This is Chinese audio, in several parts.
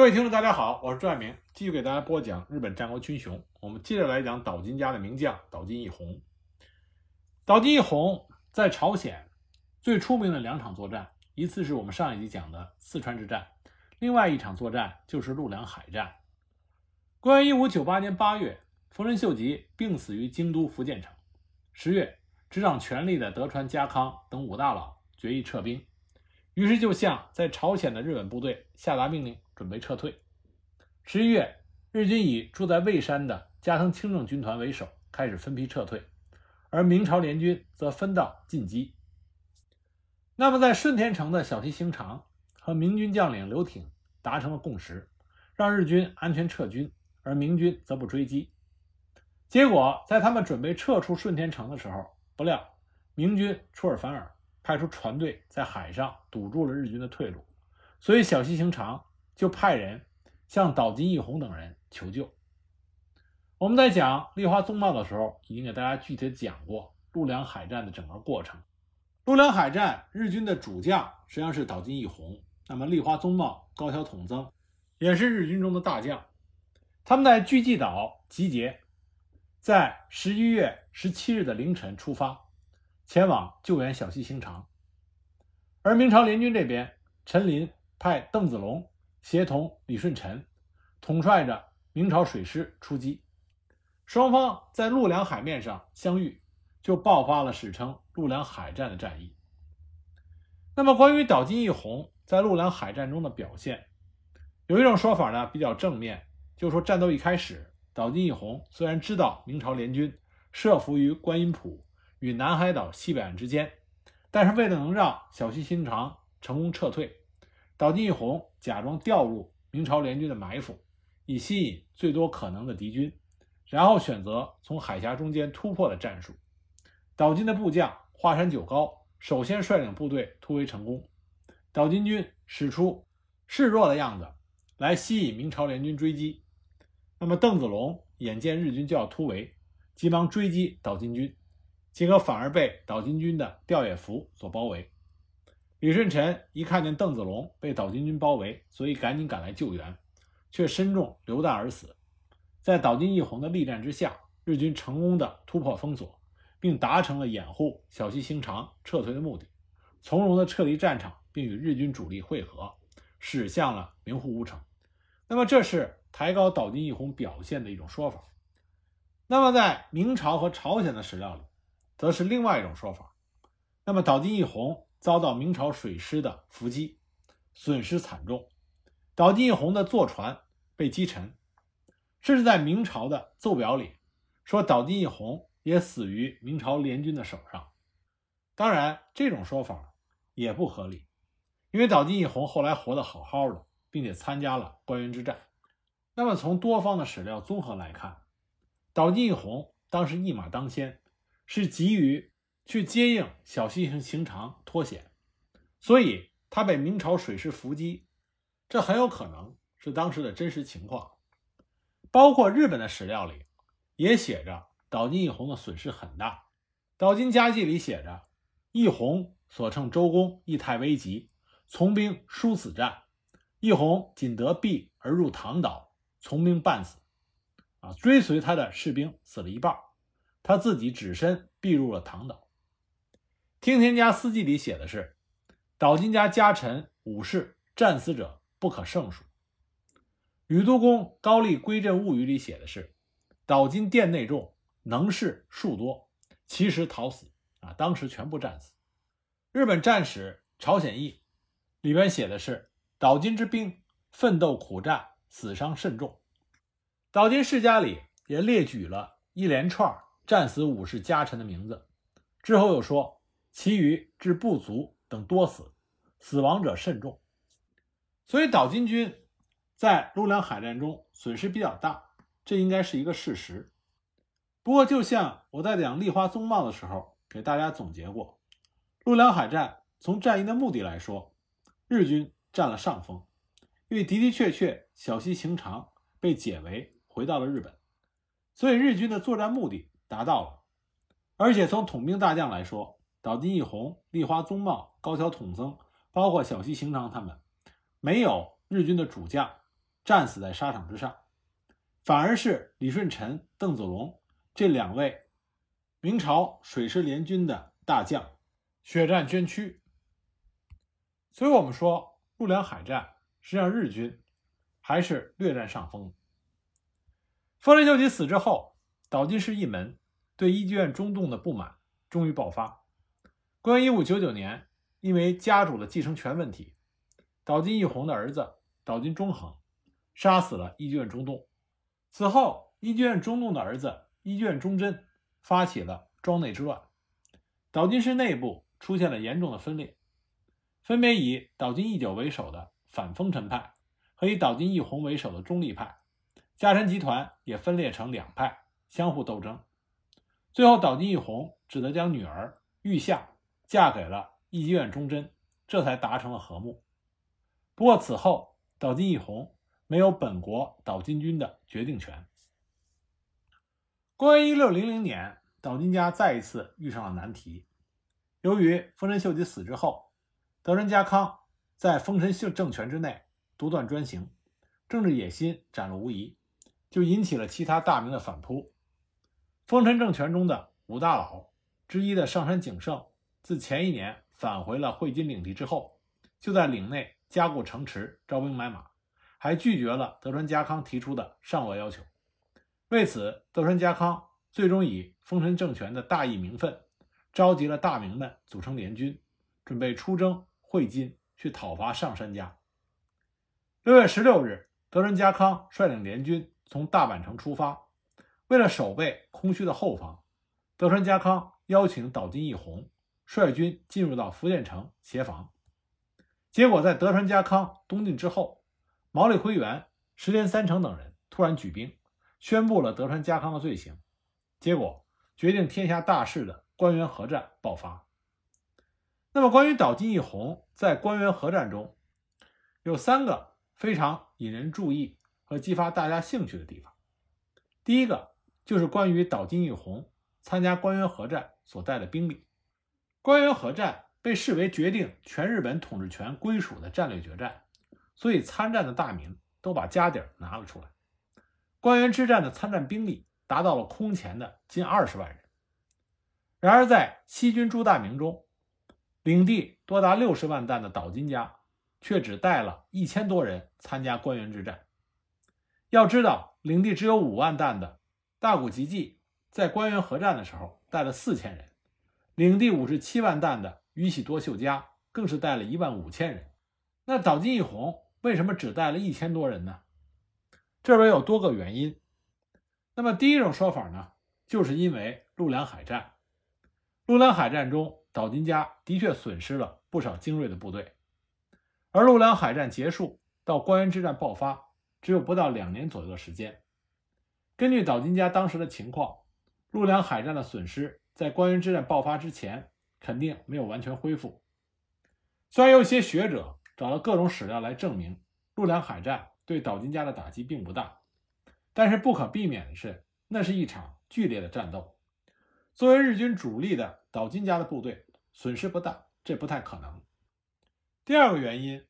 各位听众，大家好，我是朱爱明，继续给大家播讲日本战国群雄。我们接着来讲岛津家的名将岛津义弘。岛津义弘在朝鲜最出名的两场作战，一次是我们上一集讲的四川之战，另外一场作战就是陆良海战。公元一五九八年八月，丰臣秀吉病死于京都福建城。十月，执掌权力的德川家康等五大佬决议撤兵，于是就向在朝鲜的日本部队下达命令。准备撤退。十一月，日军以住在蔚山的加藤清正军团为首，开始分批撤退，而明朝联军则分道进击。那么，在顺天城的小西行长和明军将领刘挺达成了共识，让日军安全撤军，而明军则不追击。结果，在他们准备撤出顺天城的时候，不料明军出尔反尔，派出船队在海上堵住了日军的退路，所以小西行长。就派人向岛津义弘等人求救。我们在讲立花宗茂的时候，已经给大家具体讲过陆良海战的整个过程。陆良海战，日军的主将实际上是岛津义弘，那么立花宗茂、高桥统增也是日军中的大将。他们在巨济岛集结，在十一月十七日的凌晨出发，前往救援小西行长。而明朝联军这边，陈林派邓子龙。协同李舜臣统帅着明朝水师出击，双方在陆良海面上相遇，就爆发了史称陆良海战的战役。那么，关于岛津义弘在陆良海战中的表现，有一种说法呢比较正面，就是说战斗一开始，岛津义弘虽然知道明朝联军设伏于观音浦与南海岛西北岸之间，但是为了能让小西行长成功撤退。岛津义弘假装掉入明朝联军的埋伏，以吸引最多可能的敌军，然后选择从海峡中间突破的战术。岛津的部将华山久高首先率领部队突围成功，岛津军使出示弱的样子来吸引明朝联军追击。那么邓子龙眼见日军就要突围，急忙追击岛津军，结果反而被岛津军的吊野伏所包围。李舜臣一看见邓子龙被岛津军包围，所以赶紧赶来救援，却身中流弹而死。在岛津义弘的力战之下，日军成功的突破封锁，并达成了掩护小西行长撤退的目的，从容的撤离战场，并与日军主力会合，驶向了名护屋城。那么，这是抬高岛津义弘表现的一种说法。那么，在明朝和朝鲜的史料里，则是另外一种说法。那么，岛津义弘。遭到明朝水师的伏击，损失惨重。岛津义弘的坐船被击沉，甚至在明朝的奏表里说岛津义弘也死于明朝联军的手上。当然，这种说法也不合理，因为岛津义弘后来活得好好的，并且参加了关原之战。那么，从多方的史料综合来看，岛津义弘当时一马当先，是急于。去接应小西行行长脱险，所以他被明朝水师伏击，这很有可能是当时的真实情况。包括日本的史料里也写着岛津义弘的损失很大，《岛津家记》里写着：义弘所乘周公义太危急，从兵殊死战，义弘仅得避而入唐岛，从兵半死。啊，追随他的士兵死了一半，他自己只身避入了唐岛。听田家司记里写的是，岛津家家臣武士战死者不可胜数。宇都公高丽归镇物语里写的是，岛津殿内众能士数多，其实逃死啊，当时全部战死。日本战史朝鲜义里边写的是，岛津之兵奋斗苦战，死伤甚重。岛津世家里也列举了一连串战死武士家臣的名字，之后又说。其余至部族等多死，死亡者甚众，所以岛津军在陆良海战中损失比较大，这应该是一个事实。不过，就像我在讲立花宗茂的时候给大家总结过，陆良海战从战役的目的来说，日军占了上风，因为的的确确小西行长被解围回到了日本，所以日军的作战目的达到了，而且从统兵大将来说。岛津义弘、立花宗茂、高桥统增，包括小西行长他们，没有日军的主将战死在沙场之上，反而是李舜臣、邓子龙这两位明朝水师联军的大将血战捐躯。所以，我们说陆良海战，实际上日军还是略占上风。丰臣秀吉死之后，岛津氏一门对伊集院中动的不满终于爆发。公元一五九九年，因为家主的继承权问题，岛津义弘的儿子岛津忠恒杀死了伊集院中栋。此后，伊集院中栋的儿子伊集院忠贞发起了庄内之乱，岛津氏内部出现了严重的分裂，分别以岛津义久为首的反丰臣派和以岛津义弘为首的中立派。家臣集团也分裂成两派，相互斗争。最后，岛津义弘只得将女儿玉夏嫁给了义集院忠贞，这才达成了和睦。不过，此后岛津义弘没有本国岛津军的决定权。公元一六零零年，岛津家再一次遇上了难题。由于丰臣秀吉死之后，德川家康在丰臣秀政权之内独断专行，政治野心展露无遗。就引起了其他大名的反扑。丰臣政权中的五大佬之一的上杉景胜，自前一年返回了会津领地之后，就在领内加固城池、招兵买马，还拒绝了德川家康提出的上额要求。为此，德川家康最终以丰臣政权的大义名分，召集了大名们组成联军，准备出征会津，去讨伐上杉家。六月十六日，德川家康率领联军。从大阪城出发，为了守备空虚的后方，德川家康邀请岛津义弘率军进入到福建城协防。结果在德川家康东进之后，毛利辉元、石田三成等人突然举兵，宣布了德川家康的罪行。结果决定天下大事的关原合战爆发。那么，关于岛津义弘在关原合战中有三个非常引人注意。和激发大家兴趣的地方，第一个就是关于岛津义弘参加关原合战所带的兵力。关原合战被视为决定全日本统治权归属的战略决战，所以参战的大名都把家底儿拿了出来。关原之战的参战兵力达到了空前的近二十万人。然而，在西军诸大名中，领地多达六十万担的岛津家却只带了一千多人参加关原之战。要知道，领地只有五万担的大谷吉继在关原合战的时候带了四千人，领地五十七万担的宇喜多秀家更是带了一万五千人。那岛津义弘为什么只带了一千多人呢？这边有多个原因。那么第一种说法呢，就是因为陆良海战。陆良海战中，岛津家的确损失了不少精锐的部队，而陆良海战结束到关原之战爆发。只有不到两年左右的时间。根据岛津家当时的情况，陆良海战的损失在关原之战爆发之前肯定没有完全恢复。虽然有一些学者找到各种史料来证明陆良海战对岛津家的打击并不大，但是不可避免的是，那是一场剧烈的战斗。作为日军主力的岛津家的部队损失不大，这不太可能。第二个原因，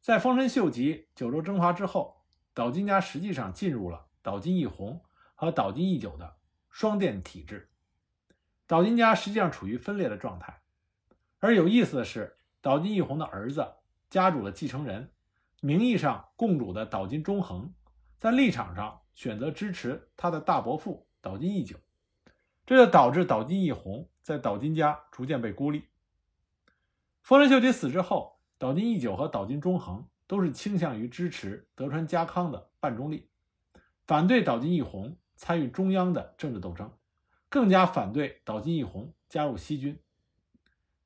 在丰臣秀吉九州征伐之后。岛津家实际上进入了岛津义弘和岛津义久的双殿体制，岛津家实际上处于分裂的状态。而有意思的是，岛津义弘的儿子家主的继承人，名义上共主的岛津忠恒，在立场上选择支持他的大伯父岛津义久，这就导致岛津义弘在岛津家逐渐被孤立。丰臣秀吉死之后，岛津义久和岛津忠恒。都是倾向于支持德川家康的半中立，反对岛津义弘参与中央的政治斗争，更加反对岛津义弘加入西军。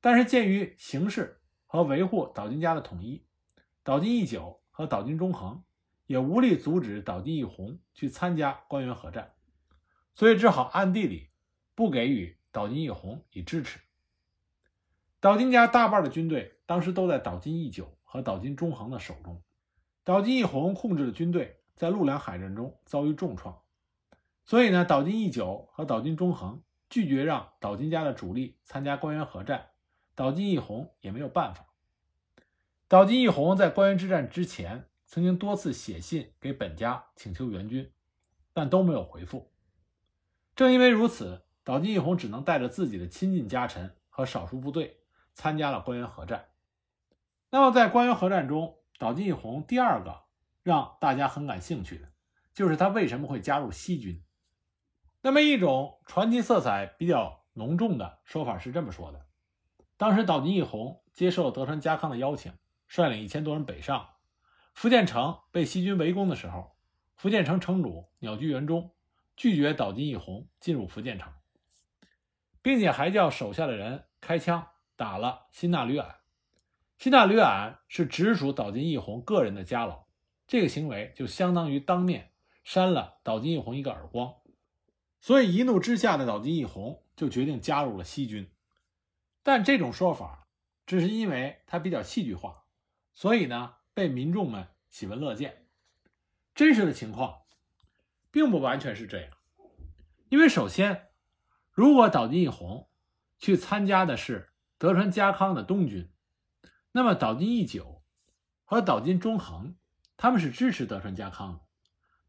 但是鉴于形势和维护岛津家的统一，岛津义久和岛津忠恒也无力阻止岛津义弘去参加关原合战，所以只好暗地里不给予岛津义弘以支持。岛津家大半的军队当时都在岛津义久。和岛津忠恒的手中，岛津义弘控制的军队在陆良海战中遭遇重创，所以呢，岛津义久和岛津忠恒拒绝让岛津家的主力参加关原合战，岛津义弘也没有办法。岛津义弘在关原之战之前曾经多次写信给本家请求援军，但都没有回复。正因为如此，岛津义弘只能带着自己的亲近家臣和少数部队参加了关原合战。那么，在关原合战中，岛津义弘第二个让大家很感兴趣的，就是他为什么会加入西军。那么，一种传奇色彩比较浓重的说法是这么说的：当时岛津义弘接受了德川家康的邀请，率领一千多人北上。福建城被西军围攻的时候，福建城城主鸟居元忠拒绝岛津义弘进入福建城，并且还叫手下的人开枪打了辛纳吕俺。辛纳吕俺是直属岛津义弘个人的家老，这个行为就相当于当面扇了岛津义弘一个耳光。所以一怒之下的岛津义弘就决定加入了西军。但这种说法只是因为他比较戏剧化，所以呢。被民众们喜闻乐见，真实的情况并不完全是这样。因为首先，如果岛津义弘去参加的是德川家康的东军，那么岛津义久和岛津忠恒他们是支持德川家康的，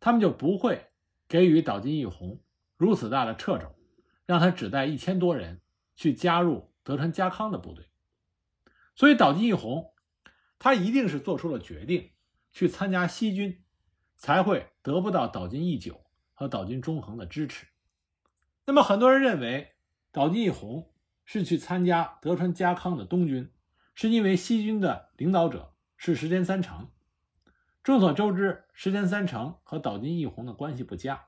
他们就不会给予岛津义弘如此大的掣肘，让他只带一千多人去加入德川家康的部队。所以岛津义弘。他一定是做出了决定，去参加西军，才会得不到岛津义久和岛津忠恒的支持。那么，很多人认为岛津义弘是去参加德川家康的东军，是因为西军的领导者是石田三成。众所周知，石田三成和岛津义弘的关系不佳。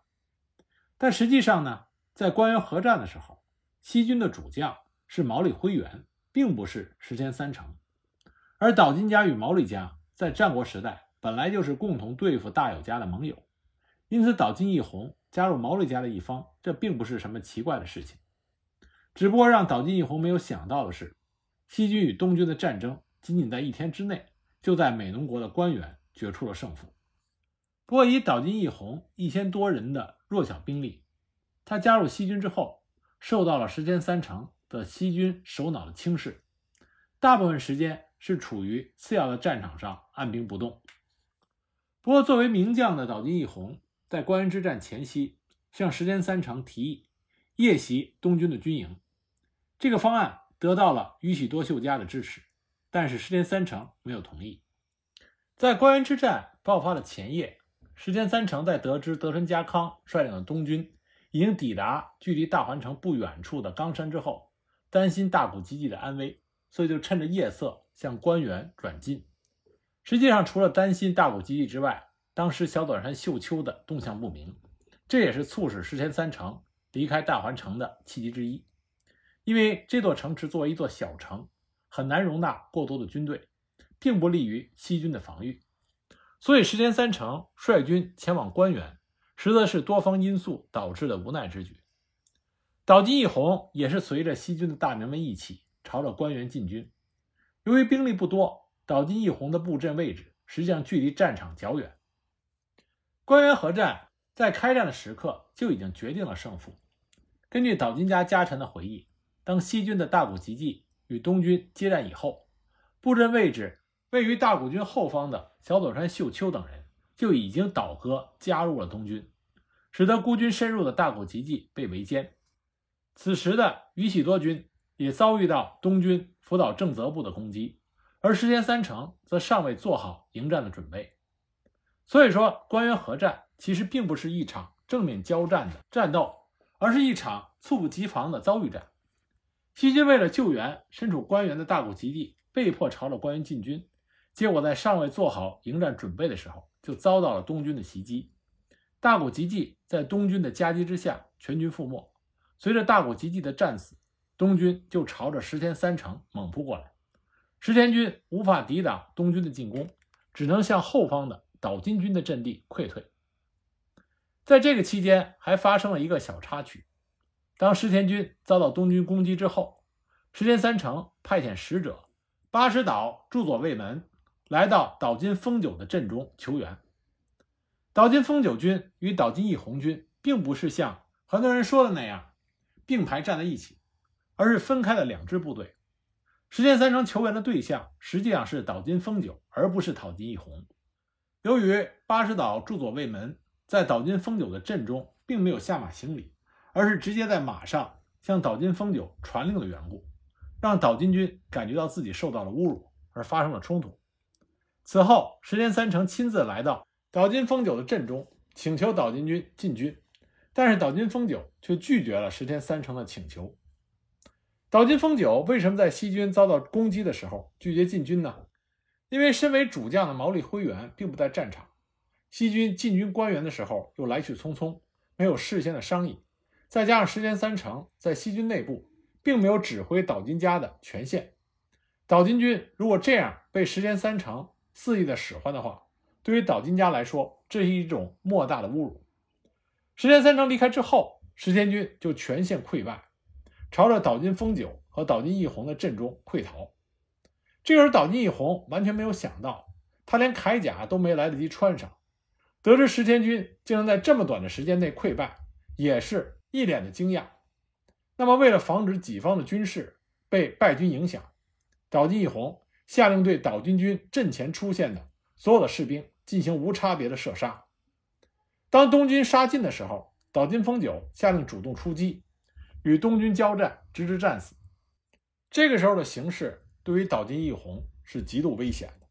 但实际上呢，在关原合战的时候，西军的主将是毛利辉元，并不是石田三成。而岛津家与毛利家在战国时代本来就是共同对付大友家的盟友，因此岛津义弘加入毛利家的一方，这并不是什么奇怪的事情。只不过让岛津义弘没有想到的是，西军与东军的战争仅仅在一天之内，就在美浓国的官员决出了胜负。不过以岛津义弘一千多人的弱小兵力，他加入西军之后，受到了石田三成的西军首脑的轻视，大部分时间。是处于次要的战场上按兵不动。不过，作为名将的岛津义弘，在关原之战前夕向石田三成提议夜袭东军的军营，这个方案得到了宇喜多秀家的支持，但是石田三成没有同意。在关原之战爆发的前夜，石田三成在得知德川家康率领的东军已经抵达距离大环城不远处的冈山之后，担心大谷吉继的安危，所以就趁着夜色。向官员转进。实际上，除了担心大谷吉继之外，当时小短山秀秋的动向不明，这也是促使石田三成离开大环城的契机之一。因为这座城池作为一座小城，很难容纳过多的军队，并不利于西军的防御。所以，石田三成率军前往官员，实则是多方因素导致的无奈之举。岛津义弘也是随着西军的大名们一起朝着官员进军。由于兵力不多，岛津义弘的布阵位置实际上距离战场较远。关原合战在开战的时刻就已经决定了胜负。根据岛津家家臣的回忆，当西军的大谷吉继与东军接战以后，布阵位置位于大谷军后方的小佐山秀秋等人就已经倒戈加入了东军，使得孤军深入的大谷吉继被围歼。此时的宇喜多军也遭遇到东军。福岛正则部的攻击，而石田三成则尚未做好迎战的准备。所以说，关原合战其实并不是一场正面交战的战斗，而是一场猝不及防的遭遇战。西军为了救援身处关原的大谷吉继，被迫朝着关原进军，结果在尚未做好迎战准备的时候，就遭到了东军的袭击。大谷吉继在东军的夹击之下，全军覆没。随着大谷吉继的战死。东军就朝着石田三成猛扑过来，石田军无法抵挡东军的进攻，只能向后方的岛津军的阵地溃退。在这个期间，还发生了一个小插曲：当石田军遭到东军攻击之后，石田三成派遣使者八石岛驻佐卫门来到岛津丰久的阵中求援。岛津丰久军与岛津义弘军并不是像很多人说的那样并排站在一起。而是分开了两支部队。石田三成求援的对象实际上是岛津丰久，而不是岛津义弘。由于八士岛驻佐卫门在岛津丰久的阵中并没有下马行礼，而是直接在马上向岛津丰久传令的缘故，让岛津军感觉到自己受到了侮辱，而发生了冲突。此后，石田三成亲自来到岛津丰久的阵中，请求岛津军进军，但是岛津丰久却拒绝了石田三成的请求。岛津丰久为什么在西军遭到攻击的时候拒绝进军呢？因为身为主将的毛利辉元并不在战场，西军进军关原的时候又来去匆匆，没有事先的商议，再加上石田三成在西军内部并没有指挥岛津家的权限，岛津军如果这样被石田三成肆意的使唤的话，对于岛津家来说，这是一种莫大的侮辱。石田三成离开之后，石田军就全线溃败，朝着岛津丰久和岛津义弘的阵中溃逃。这时候，岛津义弘完全没有想到，他连铠甲都没来得及穿上，得知石田军竟然在这么短的时间内溃败，也是一脸的惊讶。那么，为了防止己方的军事被败军影响，岛津义弘下令对岛津军阵前出现的所有的士兵进行无差别的射杀。当东军杀进的时候，岛津丰久下令主动出击，与东军交战，直至战死。这个时候的形势。对于岛津义弘是极度危险的，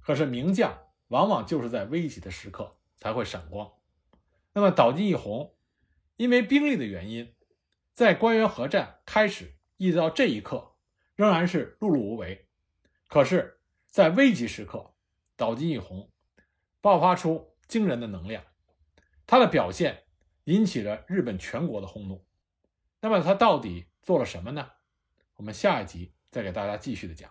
可是名将往往就是在危急的时刻才会闪光。那么岛津义弘因为兵力的原因，在关原合战开始一直到这一刻，仍然是碌碌无为。可是，在危急时刻，岛津义弘爆发出惊人的能量，他的表现引起了日本全国的轰动。那么他到底做了什么呢？我们下一集。再给大家继续的讲。